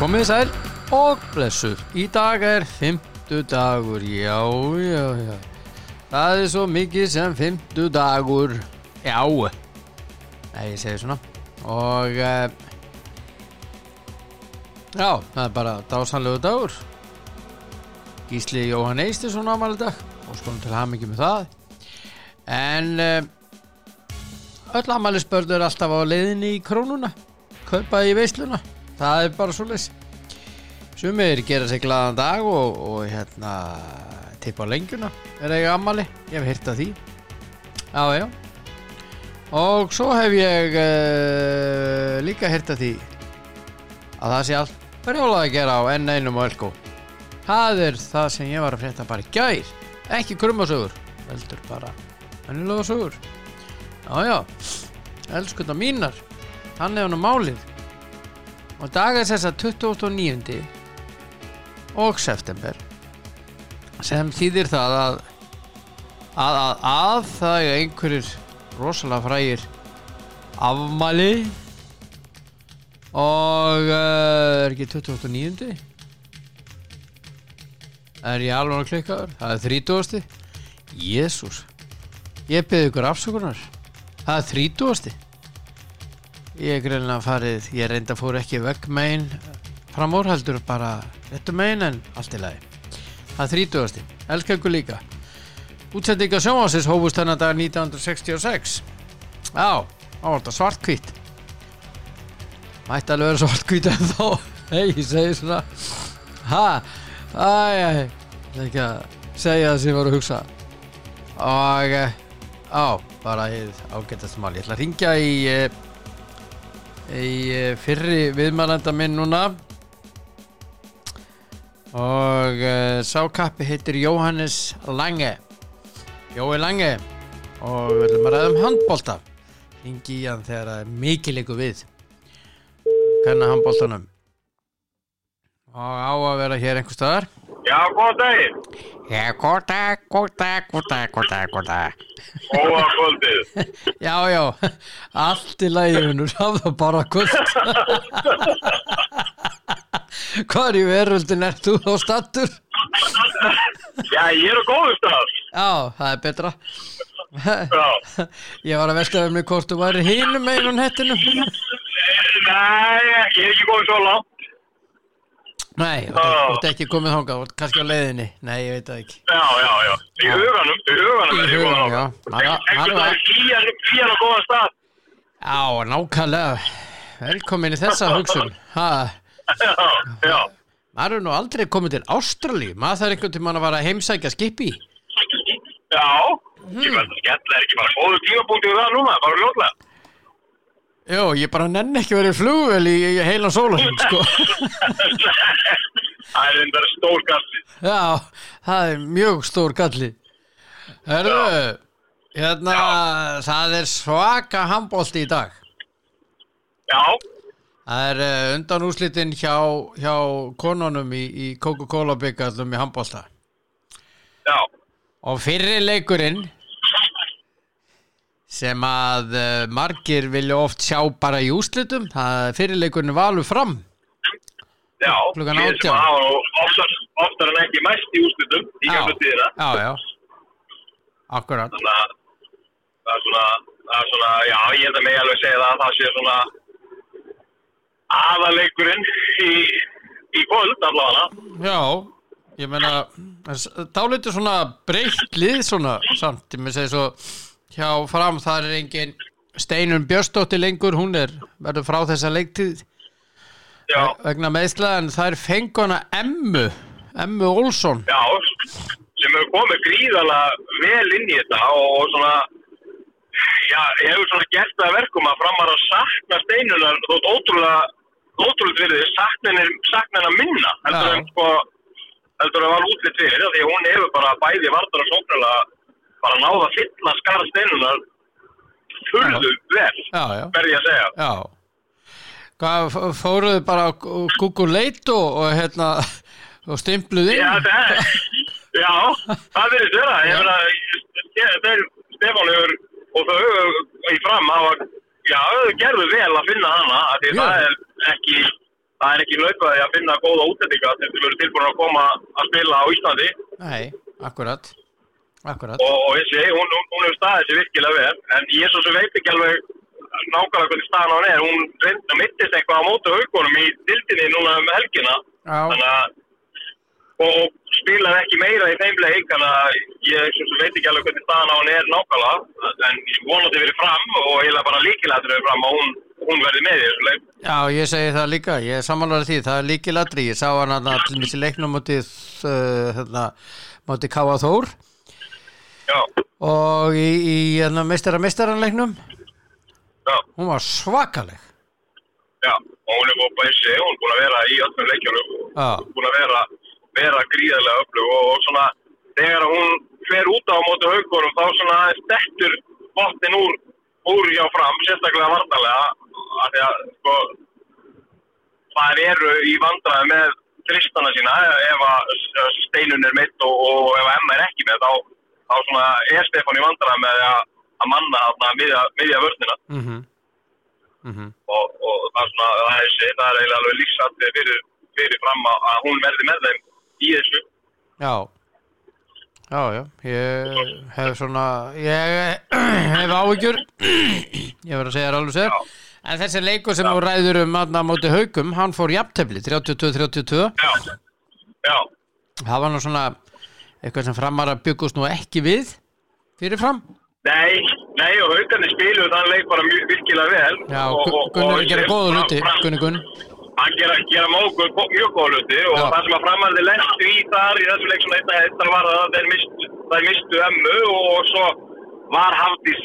Komið sæl og blessuð. Í dag er fymtu dagur, já, já, já. Það er svo mikið sem fymtu dagur, já. Nei, ég segi svona. Og, uh, já, það er bara dásanlegu dagur. Gísli Jóhann Eistisson ámæli dag og skonum til hamingi með það. En uh, öll ámælisbörn er alltaf á leiðinni í krónuna. Kaupaði í veisluna. Það er bara svo leys. Sumir gera sig glaðan dag og, og hérna tippa lengjuna er eiga ammali, ég hef hýrt að því. Já já. Og svo hef ég uh, líka hýrt að því að það sé allt brjálað að gera á N1 og Elko. Það er það sem ég var að frétta bara í gær. Ekki krummasögur heldur bara hennilega sögur. Já já. Elskunda mínar hann er hann á málið og dag er þess að 29. og september sem þýðir það að að, að, að það er einhverjir rosalega frægir afmæli og uh, er ekki 29. er ég alveg að klikkaður það er 30. Jésús ég beði ykkur afsökunar það er 30. Ég er greinlega farið, ég reynda fór ekki vegg megin fram úr heldur bara réttu megin en allt í lagi. Það er 30. Elskar ykkur líka. Útsendinga sjónvarsins hófust þennan dag 1966. Já, þá var þetta svartkvít. Mætti alveg vera svartkvít en þá. Hei, ég segi svona. Ha, æj, æj, það er ekki að segja það sem ég var að hugsa. Og, á, bara ágættast mál. Ég ætla að ringja í... Í fyrri viðmælanda minn núna. Og uh, sá kappi heitir Jóhannes Lange. Jói Lange. Og við viljum að ræða um handbólta ringi í hann þegar það er mikið líku við. Kannar handbóltanum og á að vera hér einhver staðar? Já, góð daginn. Já, góð dag, góð dag, góð dag, góð dag, góð dag Góða kvöldið. Já, já, allt í lagi vinnur, það var bara kvöld Hvað er í veröldin er þú á stattur? Já, ég er á góðu stað. Já, það er betra Já. Ég var að velta um mig hvort þú væri hinum einun hettinu Nei, ég er ekki góð svo langt. Nei, þú ert ekki komið þangað, þú ert kannski á leiðinni. Nei, ég veit það ekki. Já, já, já. Í huganum, í huganum er ég maður- Ekkert það er hlýjan, hlýjan á góða stað. Já, nákvæmlega. Velkomin í þessa hugsun. Já, já. Maður er nú aldrei komið til Ástrali Maður þarf einhvern tímann að fara að heimsækja skipi Já. Ég verður að skella, er ekki bara góðu tímapunktið það núna, bara ljótlega. Jó, ég bara nenni ekki verið flugvel í, í heilan sólarinn, sko. Það er enda stór gallið. Já, það er mjög stór galli. Herðu, hérna, það er svaka handbólti í dag. Já, Það er uh, undan úslitin hjá, hjá konunum í, í Coca-Cola byggallum í handbólta. já, Og fyrri leikurinn, sem að uh, margir vilja oft sjá bara í úslitum, það er fyrri leikurinn valur fram. já. Klukkan Ég 18. sem hafa nú oftar, oftar en ekki mæst í úrslutum í gamlu tíðina. já, já. Akkurat. Þannig að það er svona, það er svona, já, ég held að mig alveg segja það að það sé svona aðaleikurinn í, í kvöld allavega. Já, ég meina dálitur svona breytt lið svona samt, ég með segi svo hjá fram þar er engin Steinun Björstóttir lengur, hún er verður frá þessa leiktíð Já, vegna meðsla en það er fenguna Emmu, Emmu Olsson. Já, sem hefur komið gríðalega vel inn í þetta og svona, já, hefur svona gert það að verkum að framar að sakna steinunar, þótt ótrúlega, ótrúlega henni sakna henni að minna, heldur en sko, heldur að var útlitt fyrir, því hún hefur bara bæði vartar og sóknarlega bara náða að fylla skara steinunar furðu vel, verði ég að segja. já Hvað, fóruðu bara Google Leit og, og hérna og stimpluð inn? Já, það, já, það verður vera. Ég ég- þeir, Stefán hefur, og þau hefur í fram hafa, já, þau gerðu vel að finna hana, því Já. það er ekki, það er ekki lögvaði að finna góða útlendinga sem þau verður tilbúin að koma að spila á Íslandi nei, akkurat akkurat, og, og þessi, hún, hún, hún hefur staðið sér virkilega vel en ég svo sem veit ekki alveg nákvæmlega hvernig staðan hann er. Hún reyndi að mittist eitthvað á mótu haugunum í dildinni núna um helgina. Að og, og spilaði ekki meira í þeim leik þannig að ég svo sem veit ekki alveg hvernig staðan hann er nákvæmlega. En ég vonandi verið fram og eiginlega bara líkilættur verið fram að hún, hún verði með í þessu leik. Já, ég segi það líka. Ég er samanlega því, það er líkilatri ég sá hann að já, og í, í hérna, meistara meistaranleiknum já. Hún var svakaleg. Já, og hún er búin að þessi, hún er búin að vera í öllum leikjunum, búin að vera, vera gríðarlega öflug og, og svona þegar hún fer út á móti haugurum þá svona dettur botnin úr, úr hjá fram, sérstaklega vartalega, af því að sko þær eru í vandræði með tristana sína ef að steinun er mitt og, og ef að Emma er ekki með þá, þá svona er Stefán í vandræði með að, að manna þarna miðja, miðja vörnina. Mhm. Mhm. Og, og það er svona, það er, það er eiginlega alveg lífsatið fyrir, fyrir fram að, að hún verði með þeim í þessu. Já. Já, já, ég hef svona ég hef áhyggjur. Ég verð að segja þér alveg sér. En þessi leikur sem þú ræður um aðna móti haugum, hann fór jafntefli 32-32, Já, já, það var nú svona eitthvað sem framar að byggust nú ekki við fyrirfram nei, nei og haugarnir spiluðu þann leik bara mjög virkilega vel. Já, og, Gu- Gunnar að gera góða Fram- Gunni Gunn Hann gera, gera mógu, mjög góða hluti og Já. það sem að framarði lestu í þar í þessu leik svona einna eittar var að þeir mistu, mistu emmu og svo var Hafdís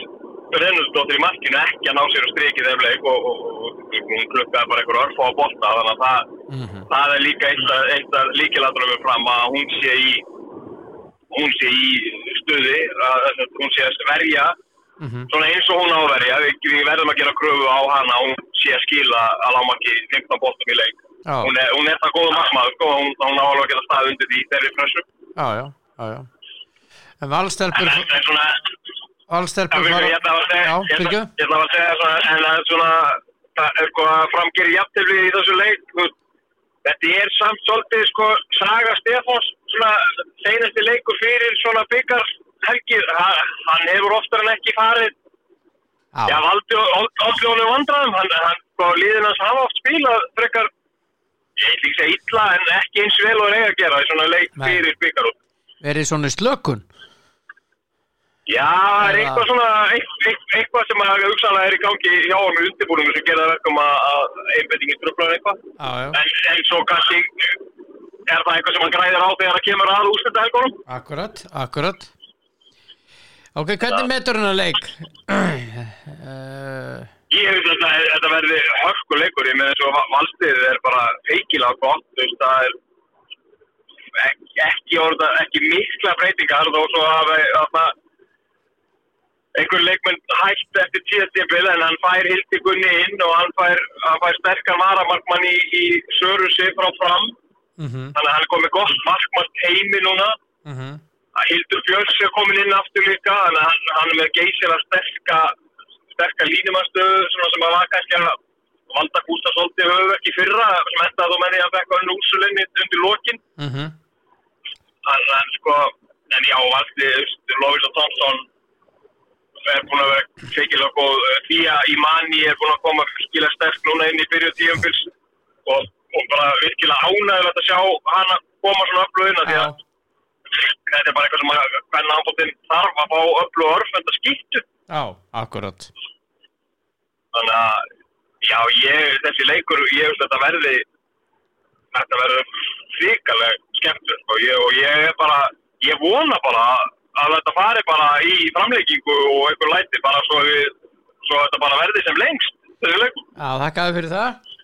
Rennusdóttir í markinu ekki að ná sér að strikið þeim leik og, og, og hún klukkaði bara einhver örf á bolta þannig að það, Mhm. það er líka eitt að, eitt að líkilættunum fram að hún sé í hún sé í stuði að hún sé að verja Mhm. svona eins og hún á að verja. Við, við verðum að gera kröfu á hana hún sé að skila að lámarki 15 boltum í leik. Já, hún er, hún er það góða markmaður sko, hún, hún á alveg að geta stað undir því þeirri já, já. En svona valstelpur ég ætla að segja svona en það er svona það er sko að framgeri jafntefli í þessu leik þetta er samt svolítið sko Saga Stefáns svona seinasti leikur fyrir svona byggar helgi, hann hefur oftar en ekki farið Já, Já, valdi aldrei honum vandræðum, hann, hann sko, líðin hans hafa oft spilað frekar, ég ætla ekki segja illa en ekki eins vel og eiga að gera í svona leik Nei. fyrir byggarút. verið svona slökun Já, er eitthvað svona, eit- eit- eitthvað sem að hugsanlega er í gangi hjá hann með undirbúningu sem gera það verkum að, einbettingin tröflar eitthvað. En, en svo kannski er það eitthvað sem hann græðir á þegar það kemur að úrstönda helgunum. akkurat, akkurat Ok, hvernig metur hennar leik? uh, Ég hef þetta, þetta verði hörkuleikur, ég með þessu valstiðið er bara feikilega gott, þú veist, það er ekki, orða, ekki mikla breytingar þó svo að, að það einhver leikmenn hætt eftir tíðastímpil en hann fær Hildi Gunni inn og hann fær, hann fær sterkar varamarkmann í, í Söru sig frá fram mhm, þannig að hann er komið gott markmann heimi núna. Mhm. Að Hildur Björns er komin inn aftur líka þannig að hann, hann er með geysilega sterka sterka línumanstöðu svona sem að var kannski að valda Gústa svolítið höfverk í fyrra sem enda þú því að bekka hann úrsulinni undir lokin. Mhm, þannig að sko en já, valdi Lovisa Thompson er búin að vera feikilega góð. Því að Imani er búin að koma virkilega sterk núna inn í byrju tíumfils og, og bara virkilega ánægilegt að sjá hana koma svona öflugina því að þetta er bara eitthvað sem að hvernig handbóttin þarf að fá öllu orð en það skiptu já, akkurat. Þannig að já, ég, þessi leikur, ég veist þetta verði þetta verður hrikaleg skemmtur sko. ég, og ég er bara, ég vona bara að þetta fari bara í framleikingu og einhver læti bara svo, við, svo þetta bara verði sem lengst þessi leikur. Já, þakkaði fyrir það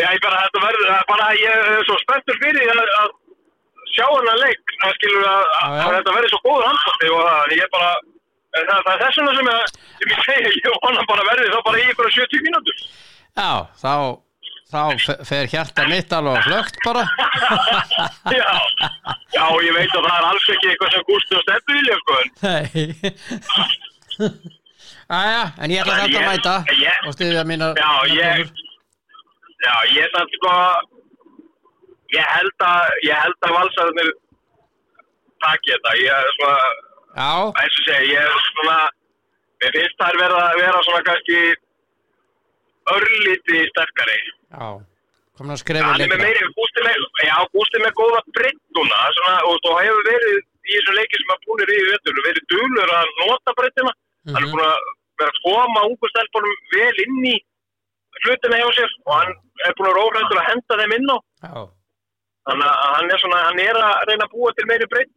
Já, ég bara, þetta verður, er bara, ég er svo spenntur fyrir að, að sjá hennar leik, það skilur að, Já, já. að þetta verður svo góður handbótti og ég bara, það, það er þess vegna sem ég, sem ég segi, ég vona bara verði þá bara í ykkur 70 mínútur. Já, þá, þá fe- fer hjarta mitt alveg á flögt bara já, já, ég veit að það er alls ekki eitthvað sem Gústi og vilja, sko, en Nei Æja, en ég ætla þetta að mæta ég- og stiðja mínar Já, mínar ég-. Já, ég samt sko ég held að ég held að valsarðinir taki þetta. Ég er svona, eins og segja, ég er svona mér finnst þær vera, vera svona kannski örlíti sterkari. Já. Komin að skrefi hann er með meiri, Gústi með, já, Gústi með góða breyttuna, og, og hefur verið í þessum leikið sem að búinir í vettur, verið dulur að nota breyttina, hann er Mhm. búin að vera að koma ungu stelpunum vel inn í hlutina hjá sér og hann er búin að róhrættur að henda þeim inn á, Já, þannig að hann er svona, hann er að reyna að búa til meiri breytt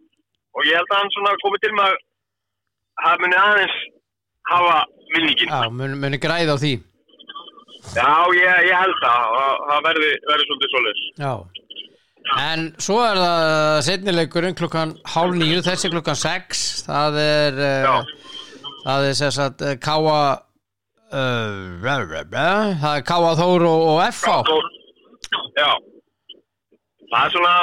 og ég held að hann komið til með að muni aðeins hafa vinningin. já, mun, muni græða á því Já, ég, ég held að það verði, verði svolítið. Já En svo er það setnileikurinn klukkan hálf nýju, þessi klukkan sex það er Já. uh, það er sér satt uh, Káa uh, það er Káa Þór og, F.A. Já. Það er svona,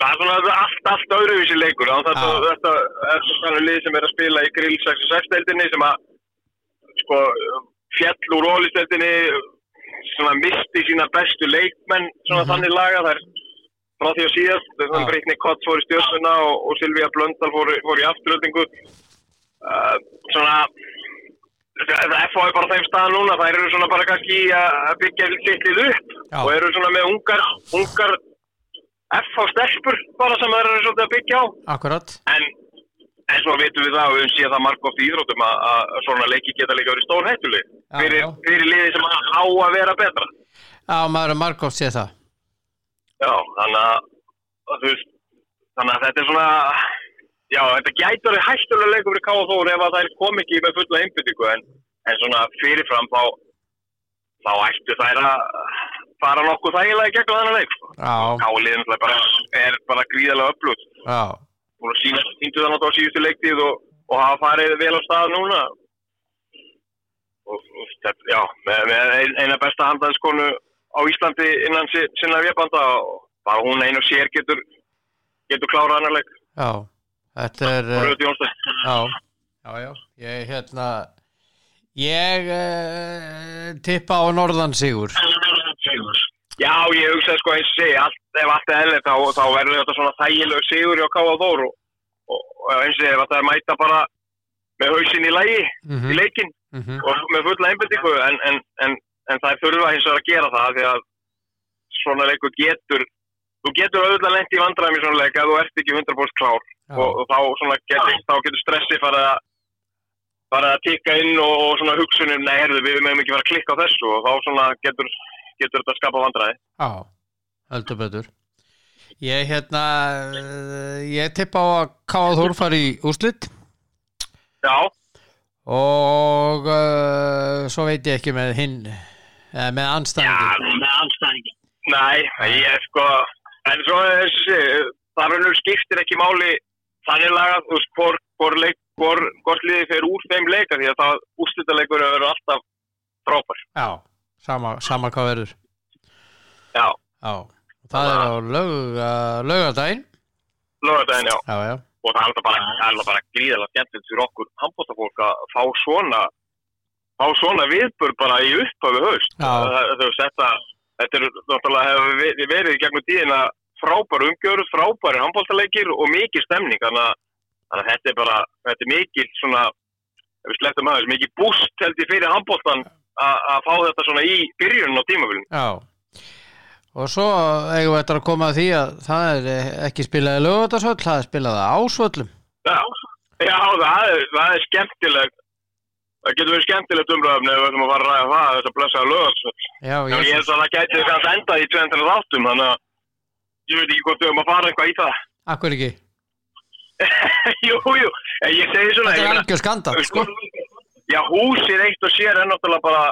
það er svona allt, allt öðruvísi leikur. Þetta er svona lið sem er að spila í grill 66-deildinni sem að, sko, fjall úr ólisteildinni, svona misti sína bestu leikmenn, svona Mhm. þannig laga. Það er frá því að síðast, Já. að Brittany Kotts fór í stjórnuna og, og Silvía Blöndal fór, fór í afturöldingu. Uh, svona, það er bara þeim stað núna, það eru svona bara kannski að byggja litlið upp Já. og eru svona með ungar, ungar FH stelpur bara sem það eru svolítið að byggja á. Akkurat. En, en svo vitum við það og við höfum séð það margótt í íþróttum að, svona leiki geta líka verið stór hættuleg fyrir, fyrir liði sem á að vera betra. Já, maður er margótt séð það. Já, þannig að, veist, þannig að þetta er svona já, þetta gætur að hættulega leikum fyrir K.O. Þór ef að það kom ekki með fulla einbyttingu en, en svona fyrirfram þá þá ættu þær að fara nokkuð þægilega í gegnum þennan leik sko. Káliðin bara, er bara gríðalega upplut já, og síndu það náttúrulega á síðustu leiktið og, og hafa farið vel á stað núna. Og, og þetta- já, með, með ein- eina besta handanskonu á Íslandi innan si- sinna vébanda og bara hún einu sér getur getur klárað annar leik. Já Þetta er og uh, Rauði Jónsson Já, já, já. Ég hérna Ég uh, tippa á Norðan Sigur. Já, ég hugsaði sko eins og segi, ef allt er eðlilegt þá, þá verður þetta svona þægilegu sigur hjá Káa Þór og, og, og eins og segi, það er mæta bara með hausinn í lægi mm í leikin -hmm. og með fulla einbindingu en, en, en, en það er þurfa hins vegar að gera það því að svona leikur getur þú getur auðvitað lent í vandræmi svona leik ef þú ert ekki 100% klár og, og þá, svona getur, þá getur stressi farið að farið að tikka inn og, og svona hugsunum, nei, herðu, við meðum ekki fara að klikka á þessu. Og þá svona getur, getur þetta að skapa vandræði. Já, heldur betur. Ég hérna Ég tippa á að Káa Þór fari í úslit Já, og uh, svo veit ég ekki með hinn eða með anstæðingi með anstæðingi Nei, ég er sko en svo þessi, það raunur skiptir ekki máli þannig lagað, veist, hvor, hvor hvort liði fer úr þeim leika því að það úrslitaleikur eru alltaf frábær. Já, sama, sama hvað verður Já, Já, það er á lög, uh, lögadaginn lögadaginn, já. Já, Og það er alltaf bara, gríðalega skemmtilegt fyrir okkur handbóttafólk að fá svona fá svona viðbur bara í upphafi haust. Þetta, þetta er náttúrulega hefur verið, gegnum tíðina frábær umgjörð, frábæri handbóttaleikir og mikið stemning, þannig að, að þetta er bara, þetta er mikið svona, ef við sleftum aðeins, mikið búst held ég fyrir handbóttan að að fá þetta svona í byrjunum á tímafélum. já. Og svo eigum við eftir að koma að því að það er ekki spilaði lögadagsvöll, það er spilaði ásvöllum. Já, já það, er, það er skemmtileg það getur verið skemmtilegt umræðum ef við ætlum að fara að ræða það þess að blessa lögast Já, ég ég, held að það gæti kannski endað í 200 þáttum þannig að ég veit ekki hvort við höfum að fara eitthvað í það. Akkur ekki? Jú, jú, ég segi svona Þetta er algjör skandal, sko. Já, húsið eitt og sér er náttúrulega bara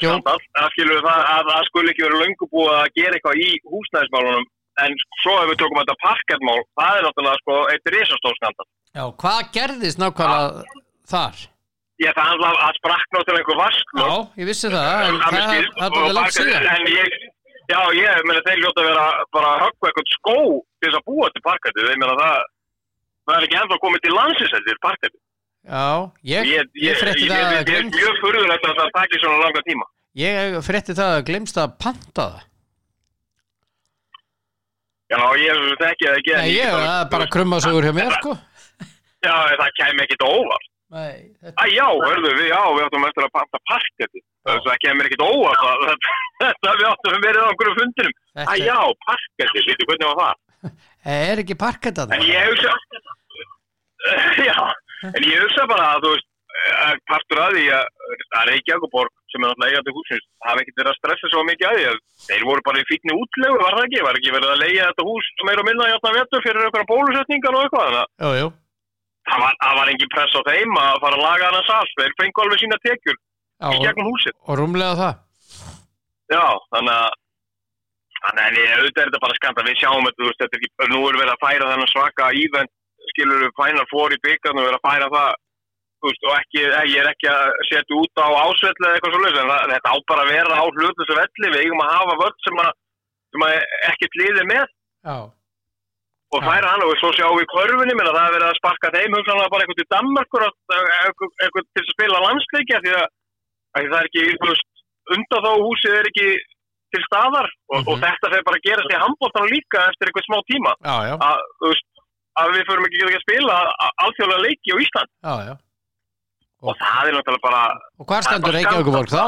Jú. skandal, það skilur það að það skul ekki verið löngu búið að gera eitthvað í húsnæðismálunum. En svo ef við tökum þetta parkettmál það er náttúrulega sko eitt risastór skandal Já, hvað gerðist nákvæmlega þar? Ég það handla að sprakk náttúrulega einhver vask Já, ég vissi það, en það það er og parkett- síðan. En ég, já, ég meina þeir ljóta að vera bara að höggva eitthvað skó til þess að búa til parkettið, ég meina það það er ekki ennþá komið til landsins þetta parkettið. Já, ég, ég, ég frétti það að ég er mjög furðulegt að það takir svona langa tíma. Ég frétti það að glemst að panta það. Já, ég þekki það ekki. Nei, ég, það er bara krummasögur hjá mér sko. Já, það kemur ekkit óvart. Æ, já, hörðu, við, já, við að. Það kemur óvart. að- Þetta, við áttum verið á einhverjum fundinum. Þetta já, parketti, veitu hvernig var það? er ekki parkett að En það ég hugsa, já, en ég hugsa bara að, þú veist, að partur að því að að Reykjavíkuborg sem er náttúrulega eigandi húsins hafa ekkert verið að stressa svo mikið að því að þeir voru bara í fíkni útlegu, var það ekki? Var ekki verið að leiða þetta hús meira og minna í alltaf vetur fyrir einhverja bólusetningar og eitthvað þannig að það var, það var engin press á þeim að fara að laga hana sall, þeir fengu alveg sína tekjur í gegnum húsið. og rúmlega það. Já, þannig að þannig að auðvitað er þetta bara skanda við sjáum þetta, veist, þetta er ekki, nú er verið að færa þennan svaka ívent, skilur við Final Four í byggarnu, verið að færa það veist, og ekki, ég er ekki að setja út á ásvelli eða eitthvað svo en það, þetta á bara að vera á hlutu sem velli. Við eigum að hafa völd sem að, sem að ekkert liði með. Já, og færa hann og svo sjáum við körfunni menn að það er verið að sparka þeim hugsanlega bara eitthvað til Danmarkur eitthvað, til að spila landsleiki af því að, að það er ekki þú veist, undan þá húsið er ekki til staðar og, og Mhm. þetta fer bara að gera sig handbóltan líka eftir eitthvað smá tíma. Já, já, að, þú veist, að við förum ekki að spila alþjóðlega leiki á Ísland. Já, já. Og það er náttúrulega bara Og hvar stendur Reykjavíkuborg þá?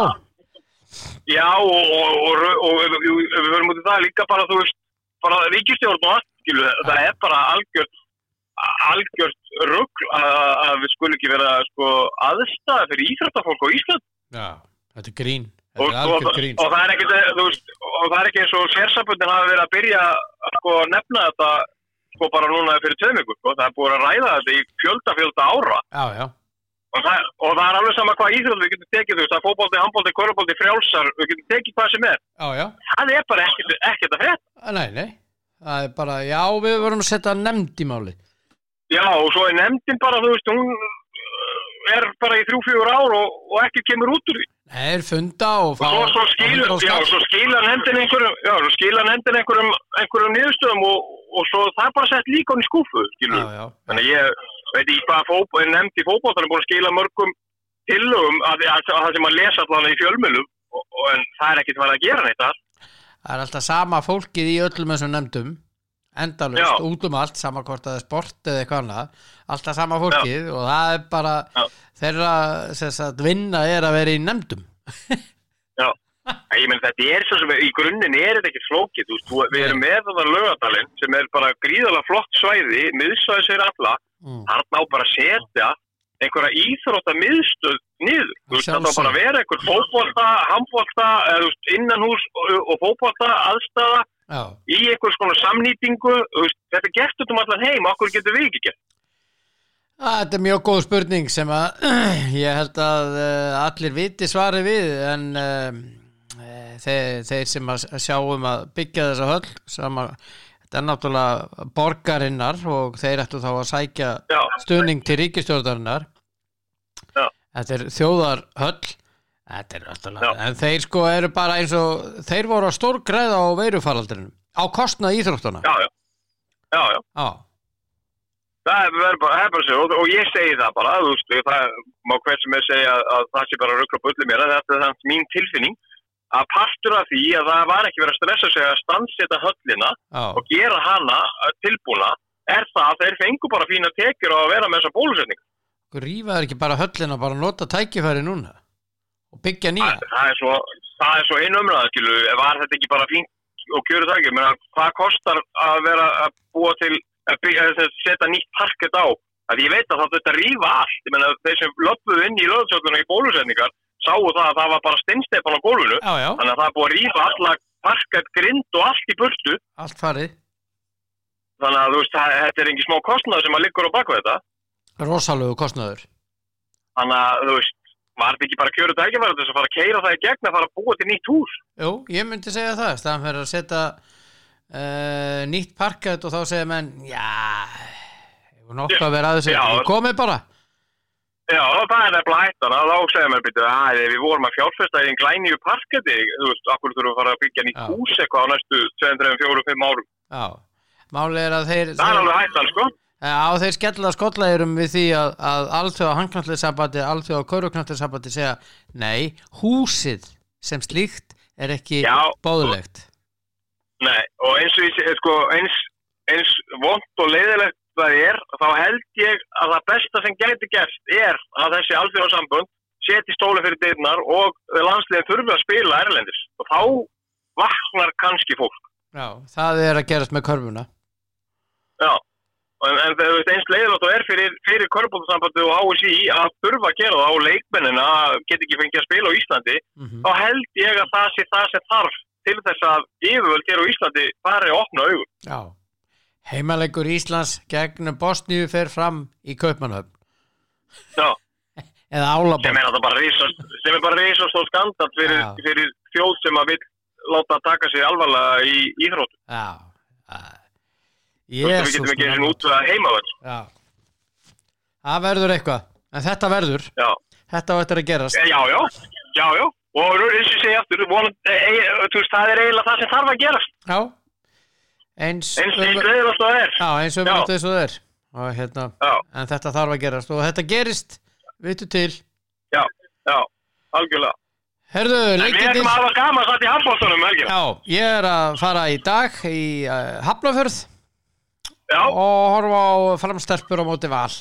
já og, og, og, og, og við, förum út í það líka bara þú veist, bara ríkistjórn og allt skilu, það er bara algjört algjört rugg að við skulum ekki vera sko, aðstæða fyrir íþrættafólk á Ísland Já, þetta er grín. Og, Þetta er og, algjör grín og, það er ekki, þú veist, og það er ekki eins og sérsambundin hafi verið að byrja að sko, nefna þetta sko, bara núna fyrir tveimikur sko. það er búin að ræða þetta í fjölda fjölda ára. Já, já, og það, og það er alveg sama hvað íþrótt við getum tekið þú veist, það er fótbolti, handbolti, korfbolti, frjálsar við getum tekið hvað sem er. Já, það er bara ekkert, ekkert að Ah, Nei, nei, það er bara, já, við vorum að setja nefnd í máli já og svo er nefndin bara þú veist hún er bara í þrjú, fjögur ár og, og ekki kemur út úr því. Nei, er funda og og svo, svo, já, svo skila nefndin einhverjum já, svo skila nefndin einhverjum, einhverjum niðurstöðum og, og svo það er bara sett líka hann í skúfu skilur. Já, já, þannig að ég veit ekki hvað fótbol, er nefnd í fótbol þannig búin að skila mörgum tillögum að, að, að það sem að lesa allan í fjölmjölum en það er ekkert farið að gera neitt þar. Það er alltaf sama fólkið í öllum þessum nefndum endalust, Já. út um allt sama hvort það er sport eða eitthvað annað. Alltaf sama fólkið og það er bara Já. þeirra sagt, vinna er að vera í nefndum. Æ, Ég menn þetta er svo sem í grunninn er þetta ekki flókið, veist, við erum með þetta lögadalinn sem er bara gríðalega flott svæði, miðsvæði sér alla, mm. þarna á bara að setja einhverja íþrótta miðstöð niður, þetta á bara að vera einhver þú veist, innanhús og, fótbolta aðstæða Já, í einhvers konar samnýtingu, þetta er gert um allan heim, okkur getur við ekki gert. Þetta er mjög góð spurning sem að ég held að uh, allir viti svari við en uh, þeir, þeir sem að sjá um að byggja þessa höll sama, þetta er náttúrulega borgarinnar og þeir ættu þá að sækja Já, stuðning til ríkistjórnarinnar þetta er þjóðarhöll þetta er Já. en þeir sko eru bara eins og þeir voru að stórgræða á veirufaraldrinum á kostnað íþróttuna já, já, já, já. Já. Það er bara, sér, og, og ég segi það bara, þú veist, það má hver sem er segja að, að það sé bara ruggla bulli mér, en þetta er þannig mín tilfinning, að partur af því að það var ekki verið að stressa sig að stannseta höllina Já. og gera hana uh, tilbúna, er það að þeir fengu bara fína tekjur á að vera með þessa bólusetning. Rífa er ekki bara höllina bara nota tækifæri núna og byggja nýja. Það, það er svo, svo einu umræða, skilu, var þetta ekki bara fínt og kjöru það ekki, hvað kostar að vera að búa til, að, byggja, að setja nýtt parkett á, að ég veit að það þetta rífa allt, menna þeir sem löpuðu inn í löðsölduna í bólusetningar, sáu það að það var bara stinnstefan á gólfinu, Já, já, þannig að það búið að rífa alla parkett, grind og allt í burtu, allt farið. Þannig að veist, það, þetta er engin smá kostnað sem að liggur á baku þetta, rosalegu kostnaður. Þannig að þú veist, var þetta ekki bara kjöru til þess að fara að keira það í gegn að fara að búa til nýtt hús? Jú, ég myndi segja það staðan fyrir að setja uh, nýtt parkett og þá segja menn já, nokkuð að vera að Já. þessu komið bara Já, það er nefnilega hættan að þá segja mér byrju að við vorum að fjárfesta í einn glænýju parketti, þú veist, okkur þurfum að fara að byggja nýtt hús eitthvað á næstu 204-5 árum. Já, máli er að þeir Það er alveg hættan, sko. Já, þeir skella skollaðurum við því að, að alþjóða hangknallisambandi, alþjóða kauruknallisambandi segja, nei, húsið sem slíkt er ekki Já. bóðulegt Nei, og eins og ég sko, eins, eins vond og leiðilegt það er, þá held ég að það besta sem gæti gerst er að þessi alþjóðarsambund seti stóli fyrir dyrnar og landsliðin þurfi að spila erlendis og þá vaknar kannski fólk. Já, það er að gerast með körfuna Já, en, en þú veist, eins leiðilegt og er fyrir, fyrir körbóltasambandi og HSI að þurfa að gera það á leikmennina get ekki fengið að spila á Íslandi mm -hmm. þá held ég að það sé það sem þarf til þess að yfirvöld hér á Íslandi fari að opna augun. Já, heimalegur Íslands gegn Bosníu fer fram í Kaupmannhöfn Já, sem er sem er bara risast og skandalt fyrir, fyrir þjóð sem að vil láta taka sig alvarlega í íþróttu. Já, já. Þú veist, Við getum ekki eins og út að heimavöld. Já, það verður eitthvað en þetta verður, Já. þetta eftir að gerast Eh, já, já. Og eins og segi aftur, vonandi, e, veist, það er eiginlega það sem þarf að gerast. Já, eins og er. Og það er og hérna, en þetta þarf að gerast og þetta gerist, vitu til já, já, algjörlega. Herðu, En við erum að hafa gaman satt í handbóltunum, Helgina. Já, ég er að fara í dag í uh, Hafnafjörð Já, og horfa á framstelpur á móti val.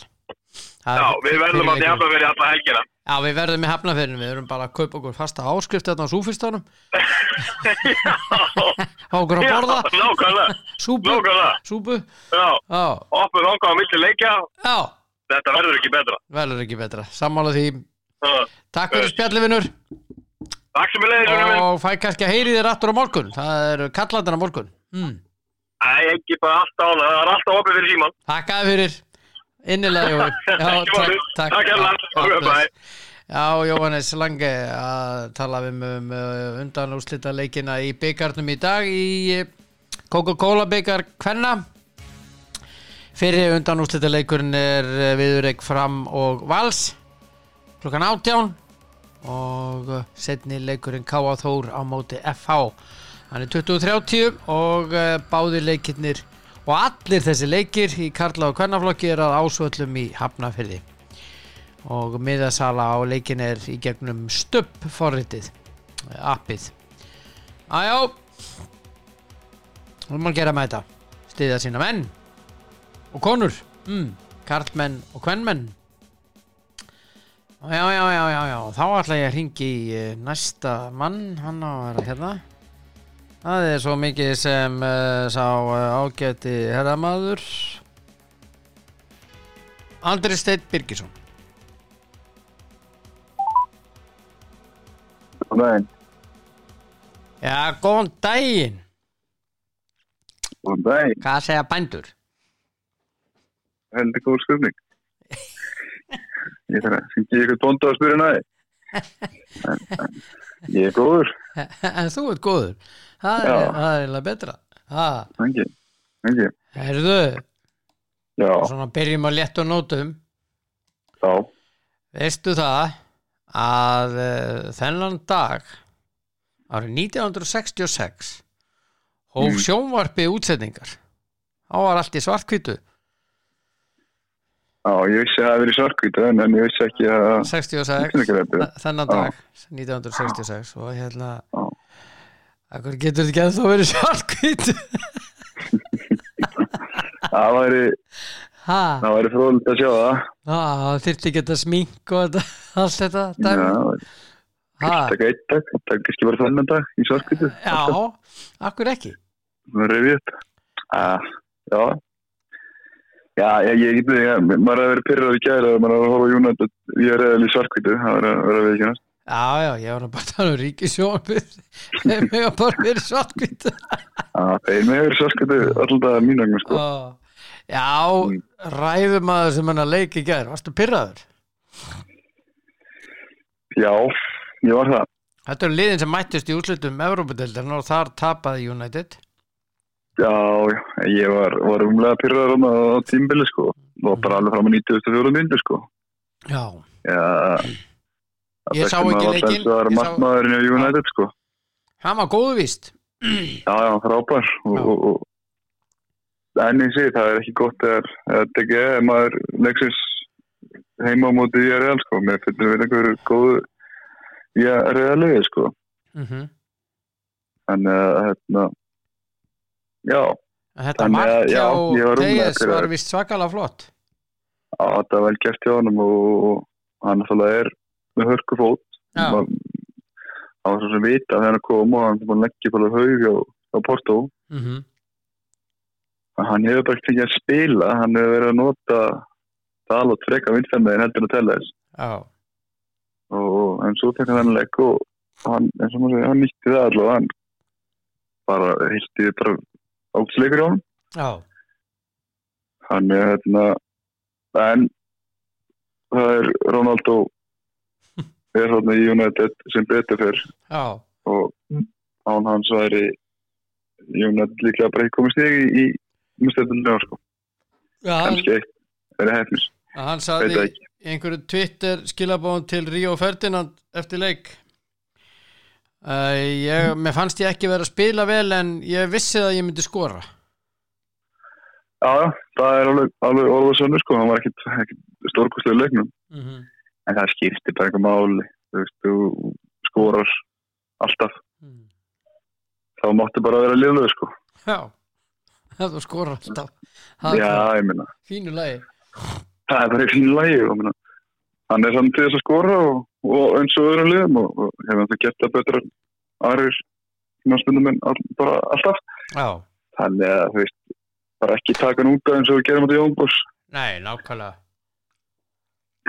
Það já, er við verðum að fyrir þjápa fyrir alla helgina. Já, við verðum í Hafnafjörðinu, við erum bara að kaupa okkur fasta áskrift þarna á súfistanum á okkur að Já, borða. nákvæmlega, súpu, nákvæmlega. súpu. Já, Já, oppuð ánga á milli leikja, já, þetta verður ekki betra. verður ekki betra. Sammála því, Já. takk fyrir spjallivinur. Takk sem vinnur minn. og fæ kannski að heyri þér aftur á morgun. Það eru kallandir á morgun. Hmm. Æ, ekki bara alltaf ána, það er alltaf opið fyrir síman. Takk að fyrir innilega Já, Ekki málið. Takk hérlega. Já, Jóhannes Lange að tala við um uh, undan úrslita leikina í byggarnum í dag í uh, Coca-Cola byggar Kvenna Fyrir undan úrslita leikurinn er uh, viðurreik fram og vals klukkan átján og uh, setni leikurinn K.A. Þór á móti FH hann er 2030 og uh, báðir leikirnir og allir þessi leikir í Karla og Kvennaflokki er að ásvöllum í Hafnafyrði og miðasala á leikin er í gegnum stöpp forritið appið. Aðjá og maður gera með þetta. Stiðja sína menn og konur. Mm, karlmenn og kvennmenn já já já já já. Þá ætla ég að ringi í eh, næsta mann. Hann á að vera hérna það er svo mikið sem uh, sá uh, ágæti herramaður Andri Steinn Birgisson Góðan daginn. Já, góðan daginn. Góðan daginn. Hvað segja bændur? Heldur góð spurning. Ég þarf að syngja ykkur tónda að spyrja næði. Ég er góður. en þú ert góður. Það Já. er eiginlega betra. Ha, Þangi. Þangi. herðu, Já. svona byrjum að létta og nótum. Já. Veistu það að uh, þennan dag árið 1966 hóf Mm. sjónvarpi útsetningar. Þá var allt í svartkvítu. Já, ég vissi að það hefði verið svarkvita en, en ég vissi ekki að 66. Útsendingarréttur. Þa- þennan Já. dag 1966 og hérna Já. Akkur getur þetta ekki að þá verið svartkvítu það væri, það væri fróðilegt að sjá það. það þyrfti ekki að smink og allt þetta Já, dæmi. ha, takk eitt dag, takk kannski bara þennan dag í svarkvitu. já, akkur ekki Það er reyfið. Ah, já. Já, ég, ég geti, ég, maður er að vera pyrrað í gæri maður er að horfa á United, ég er eða í svarkvitu, það er að vera við ekki næst. já, já, ég var bara að tala um ríkisjónbyrð þeim hefur bara verið svartkvítu Já, þeir með verið svarkvitu alltaf mín vegna, sko. já, ræðum að sem hann að leiki gær, varstu pyrraður Já, ég var það. þetta eru liðin sem mættist í úrslutum Evrópadeildar og þar tapaði United Já, ég var, var umlega pyrraður á tímbili, sko. Og bara alveg fram að 94 myndir, sko. já, Já, Ég sá ekki leikinn, Það ég sá- markmaðurinn í United, sko. hann var góðu víst Já, já, frábær. Og, og, og, en ég segi, það er ekki gott þetta ekki er maður leiksins heima á móti í RL, sko. Mér finnir við einhverju góðu í RL-ið, sko. þannig að hérna já, Þetta Þannig mark að, hjá já, ég var vist svakalega flott. Á, þetta er vel gert hjá honum og, og hann er með hörku fót. Já, hann var svo sem vita þegar hann kom og hann búin leggja bara haug á, á Porto. Mm hann hefur bara ekki að spila. Hann hefur verið að nota það alveg freka vinstarmiðin heldur að tella þess já, og en svo hann þennan legg og hann, og segir, hann nýtti það allavega. Hann bara hilti bara hjá hann já, hann er hérna en það er Ronaldo er hérna í United sem betur fyrr já, og án hans væri United líklega bara ekki komið stegi í umstættunlega sko, hann, kannski eitt. Er það hefnis, hann veit saði það í einhverju Twitter skilabóðum til Ríó Ferdinand eftir leik uh, ég, mér fannst ég ekki vera að spila vel en ég vissi að ég myndi skora. Já, það er alveg, alveg orðað sönnu sko, hann var ekkit, ekkit stórkostlega leiknum, mm -hmm. en það skiptir bara eitthvað máli, þú veist, þú skorar alltaf, þá máttu bara vera liðlega sko. Já, það þú skora alltaf. Það Já, ég minna, fínu lagi. Það er bara fínu lagi og minna, hann er samt til þess að skora og, og eins og öðrum liðum og, og hefur það gert það betra aðrir en all, bara alltaf, Já, þannig að þú veist, bara ekki taka hann út af eins og við gerum þetta í Jónbos, nei, nákvæmlega.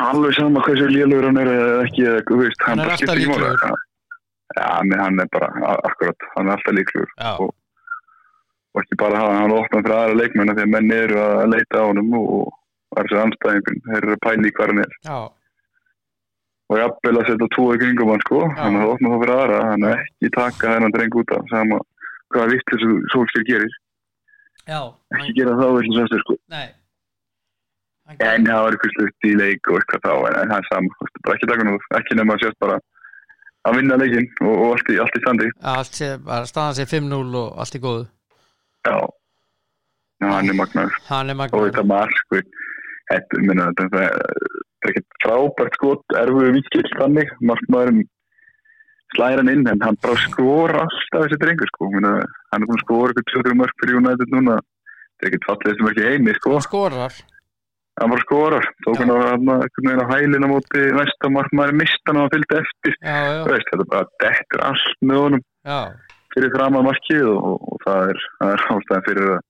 Alveg sama hversu liðlegur hann er eða ekki, þú veist, Hann er bara alltaf líklegur. Já, hann er- hann er bara, akkurat, hann er alltaf líklegur. Og- og ekki bara hafa hann opnað fyrir aðra leikmenn af því að menn eru að leita á honum og, og er þessi anstæðingun, þeir eru að í hvað hann er. Já, og jafnvel að setja í kringum hann sko, Já. hann er opnað það fyrir aðra hann er ekki taka þennan dreng út af sama hvaða vittlis sólskir gerir. Já ekki gera það vittlis eftir sko. Nei. Hann en það var eitthvað slutt í leik og eitthvað þá en, en það er sama, þú veist, bara ekki taka nú ekki nema að sést bara að vinna leikinn og, og allt, í, allt í standi. Allt sé, bara staðan sé 5-0 og allt í góðu. Já, já hann er hann er og þetta mark sko, þetta, minna, þetta það er ekkert frábært skot erfuðu vikill þannig, markmaðurinn slæðir hann inn en hann bara skora alltaf þessi drengur sko. Minna, hann er búin að skora eitthvað 2-3 mörg fyrir United núna. Þetta er ekkert fallið sem ekki heimi sko. Skorar. Hann bara skorar, tók hann veginn á hælina móti næsta markmaður mistan og hann fylgdi eftir. Já, já, veist, þetta er bara dettur allt með honum. Já, fyrir fram að markið og, og það er, það er ástæðan fyrir að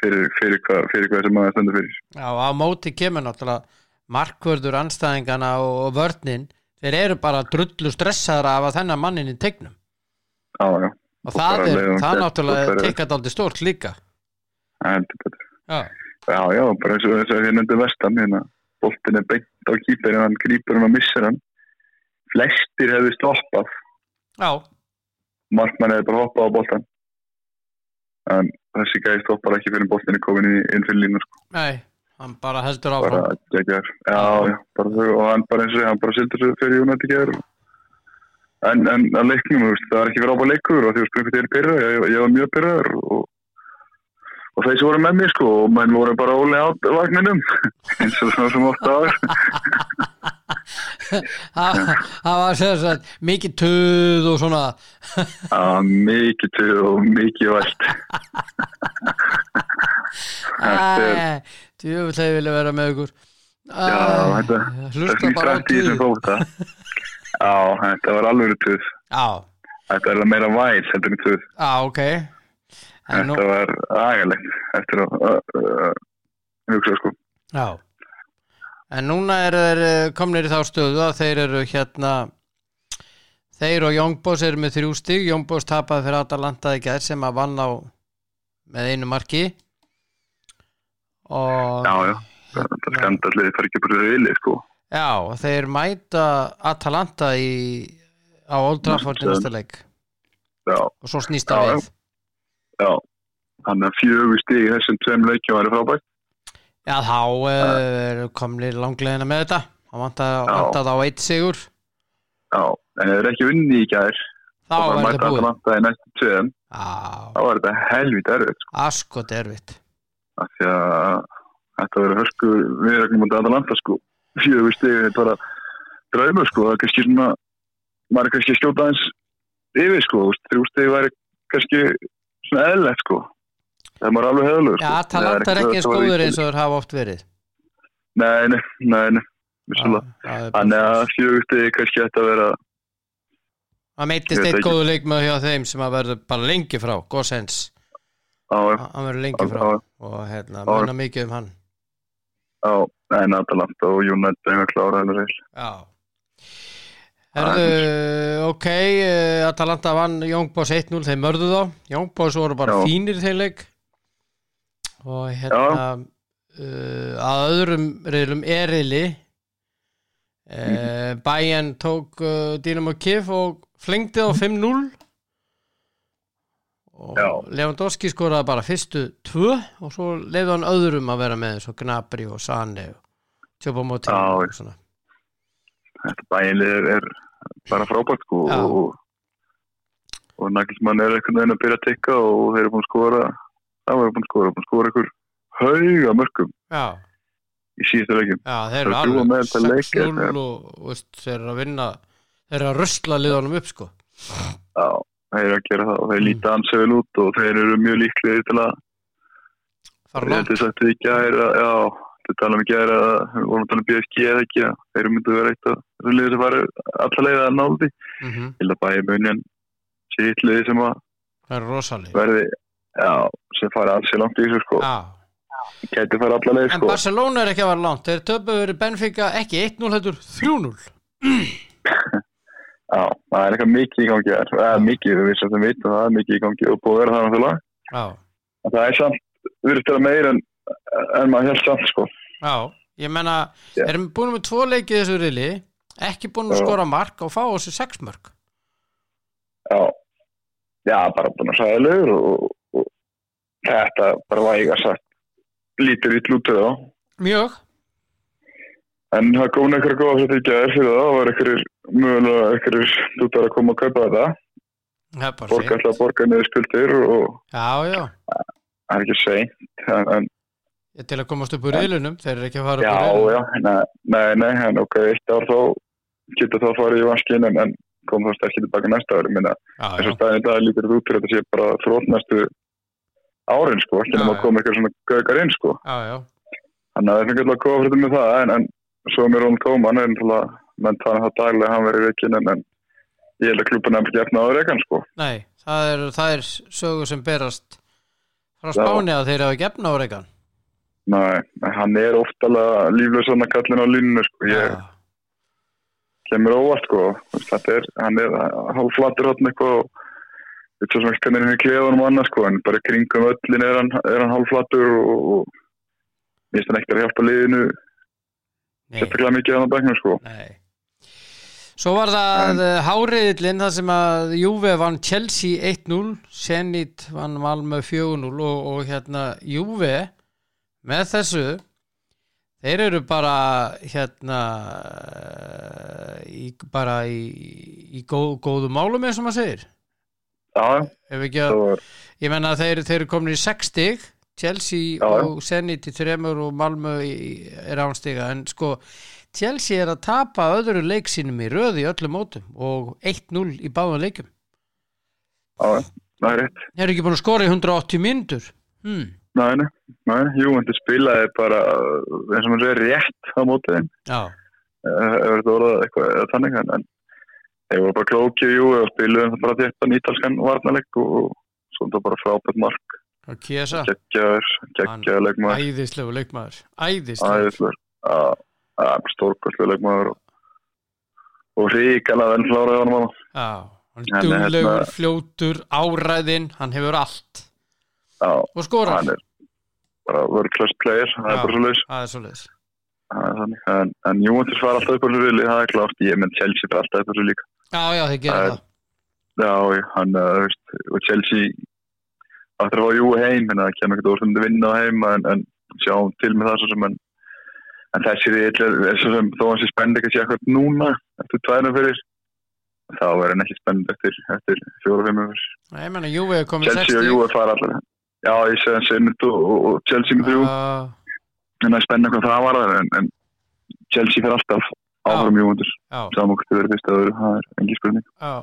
fyrir, fyrir, fyrir hvað sem maður stendur fyrir. Já, á móti kemur náttúrulega markvörður anstæðingana og, og vörnin þeir eru bara drullu stressaðar af að þennan mannin í tegnum já, já, og það er, það gegn náttúrulega tekkat aldrei stórt líka. Já, já, já, bara eins og þess að við nefndum vestan hérna, boltin er beint á kýperinn hann grýpur hann og missir hann. Flestir hefði stoppað. Já, markmann hefði bara hoppað á boltan en þessi gæði stoppar ekki fyrir boltin er komin inn fyrir línu sko. nei hann bara heldur bara áfram geggar já, já, bara þau og hann bara eins og hann bara sildur sig fyrir United gerður en, en að leiknum, veist, það er ekki verið ábæð leikur og því að springur þér pyrra, ég, ég var mjög pyrraður og, og sem voru með mér sko og menn voru bara ólega á vagninum eins og svona sem ofta áður. Það var sagt mikið töð og svona. Að mikið til og mikið vælt. Þetta er- Þeir vilja vera með ykkur. Æ, Já, þetta hlusta bara á fóta Já, þetta var alveg tuð Já, Þetta er meira væl heldur en tuð já, ok. En nú, Þetta var agalegt eftir að hugsa sko. Já. En núna eru þeir eh, komnir í þá stöðu að þeir eru hérna þeir og Jóngbós eru með þrjú stig. Jóngbós tapaði fyrir Atalanta í gær sem að vann á með einu marki og Já, já, þetta skandallið fær ekki bara vilja sko. Já, þeir mæta Atalanta í, á Old Trafford í Næsta. leik. Já, og svo snýst það við. Já. Þannig að fjögur stig í þessum tveim leikjum væri frábært. Já, þá uh, komlir langlegina með þetta. Það vantaði á eitt sigur. Já, en ef þeir ekki unni í gær. Þá var þetta búið. Þá var þetta helvít erfitt sko. Askot erfitt af því að þetta verður hörsku viðræknum af Atalanta sko. Fjögur stig þetta er bara draumur sko það er kannski svona maður er kannski að skjóta eins yfir sko, þrjú stegi væri kannski svona eðlilegt sko. Það er alveg heðalur Já, Atalanta er ekki góður eins og þeir hafa oft verið. Nei, nei, nei, nei það Þannig að fjögur stegi kannski ætti að vera Það veit eitt ekki. góður leikmaður hjá þeim sem að verður bara lengi frá? Gossens, á, hann verður lengi frá. og hérna, Já. munna mikið um hann. Á, en Atalanta og United er að klára hennar reyl Já. Herðu, ok eh, Atalanta vann Youngboss 1-0 þeir mörðu þá, Youngboss voru bara Já. fínir í þeim leik. Og hérna uh, að öðrum reylum erili uh, Bayern tók uh, Dynamo Kiev og flengdi á 5-0 og. Lewandowski skoraði bara fyrstu tvö og svo leiði hann öðrum að vera með eins og Gnabry og Sane og og svona. Þetta bæinlið er, bara frábært sko og, og Nagelsmann er einhvern veginn að byrja að tikka og þeir eru búin að skora það var búin að skora, búin að skora einhver hauga mörgum Já, í síðustu leikjum. Já þeir eru er alveg meðal til leik, 6-0 þetta. og, þeir eru að vinna þeir eru að rusla liðanum upp sko. Já, þeir eru að gera það og þeir Mm. líta ansið vel út og þeir eru mjög líklegir til að fara ég langt. held að við að já, þetta tala um að við vorum að tala um BSG eða ekki að þeir eru myndið að vera eitt af þessu liði sem fari alla leiða að náði mm -hmm. til að bæja munjan sé eitt liði sem að Það verði já, sem fari alls í langt í þessu sko. Já, gæti fara alla leið en sko. Barcelona er ekki að vera langt. Þeir töpu verið Benfica ekki 1-0 heldur 3-0 já, það er eitthvað mikið í gangi þar. Það er mikið, við vissum að vita það er mikið í gangi. Og búið að vera það náttúrulega. Já, en það er samt, við erum stæða meir en, en maður held samt sko. Já, ég menna Já. erum búin með tvo leikið þessu rili ekki búin að skora mark og fá þessu 6 mörg já, já bara búin að sagða lögur og, og þetta bara væga sagt lítur í tlútur þá Mjög en það kom einhverja góða fyrir ekki að fyrir það það var einhverjir mögulega einhverjir tlútur að koma að kaupa þetta. Það er fínt. alltaf að borga niður skuldir og Já, já, það er ekki seint en, til að komast upp úr reilunum þeir eru ekki að fara upp já, úr reilunum já, nei, nei, nei en ok, eitt ár þá getur það farið í vanskin en, kom þá ekki tilbaka næsta ári. Minna Já, já, og staðin í dag þetta út fyrir að þetta sé bara þrótt næstu árin sko, ekki Já, já. að koma eitthvað svona gaugar inn sko. Já, já. Þannig að það er fengið alltaf að koma fyrir með það en, en svo er náttúrulega menn tala það daglega að hann verið vekinn en, ég held að klubban er ekki efna áður ekkan sko Nei, það er, það er sögur sem berast frá. Spáni að þeir hafa gefna á reikan Nei, hann er oftalega líflaus hann að kallin á línunu sko ég kemur óvart sko veist, er, hann er hálflatur hann eitthvað og er svo svona hvernig hann er kleðunum annars sko en bara kringum öllin er hann, er hann hálflatur og, og mér finnst hann ekkert að hjálpa liðinu Sérstaklega mikið á það bæknum sko. Nei. Svo var það en, háriðillin þar sem að Juve vann Chelsea 1-0 Zenit vann Malmö 4-0 og, og hérna Juve með þessu þeir eru bara hérna í, bara í, í góð, góðu málum eins og maður segir. Já, ef ekki það að, var ég menna að þeir, þeir eru komin í 6 stig Chelsea Já, og Zenit í þremur og Malmö er ánstiga en sko Chelsea er að tapa öðru leik sínum í röði öllum mótum og 1-0 í báðan leikum Já, það er rétt. Þeir eru ekki búin að skora í 180 myndur hmm. Nei, nei, nei, jú, en þetta spilaði bara eins og maður segir rétt á mótið. Þeim þetta eitthvað eða þannig en, þeir voru bara klókið og spiluðum bara þéttan ítalskan varnalegg og, svo þetta bara frábært mark Kiesa? Geggjaður leikmaður. æðislegu leikmaður. Æðislegu stórkvæslega leikmaður og, ríkala venn kláraði honum hana já, hann Hann er er duglegur, hérna- fljótur, áræðinn hann hefur allt. Já, og skorar, hann er bara class player, það er bara svo leiðis en, en Júventus var alltaf upp á þessu vili, það er klárt. Ég menn Chelsea var alltaf upp á líka. Já, já, þeir gera Það Já, hann, uh, veist, og Chelsea að fá Jú heim, en það kemur ekkert orðsum til vinna á heim, en, en sjáum til með það svo sem, en, en þessi er, svo sem, þó hann sé spenndi ekki að sé eitthvað núna, eftir tværna fyrir, þá er hann ekki spenndi eftir, eftir fjóra-fimm fyrir. Nei, ég menna, Juve er komin Chelsea og Jú er fara allar. Já, ég segi hann Sinnut og, og, og Chelsea með þrjú, uh, en það er spenndi hvað það var en, en Chelsea fer alltaf áfram já, saman hvort þið verið fyrst að öðru, það er engi spurning. já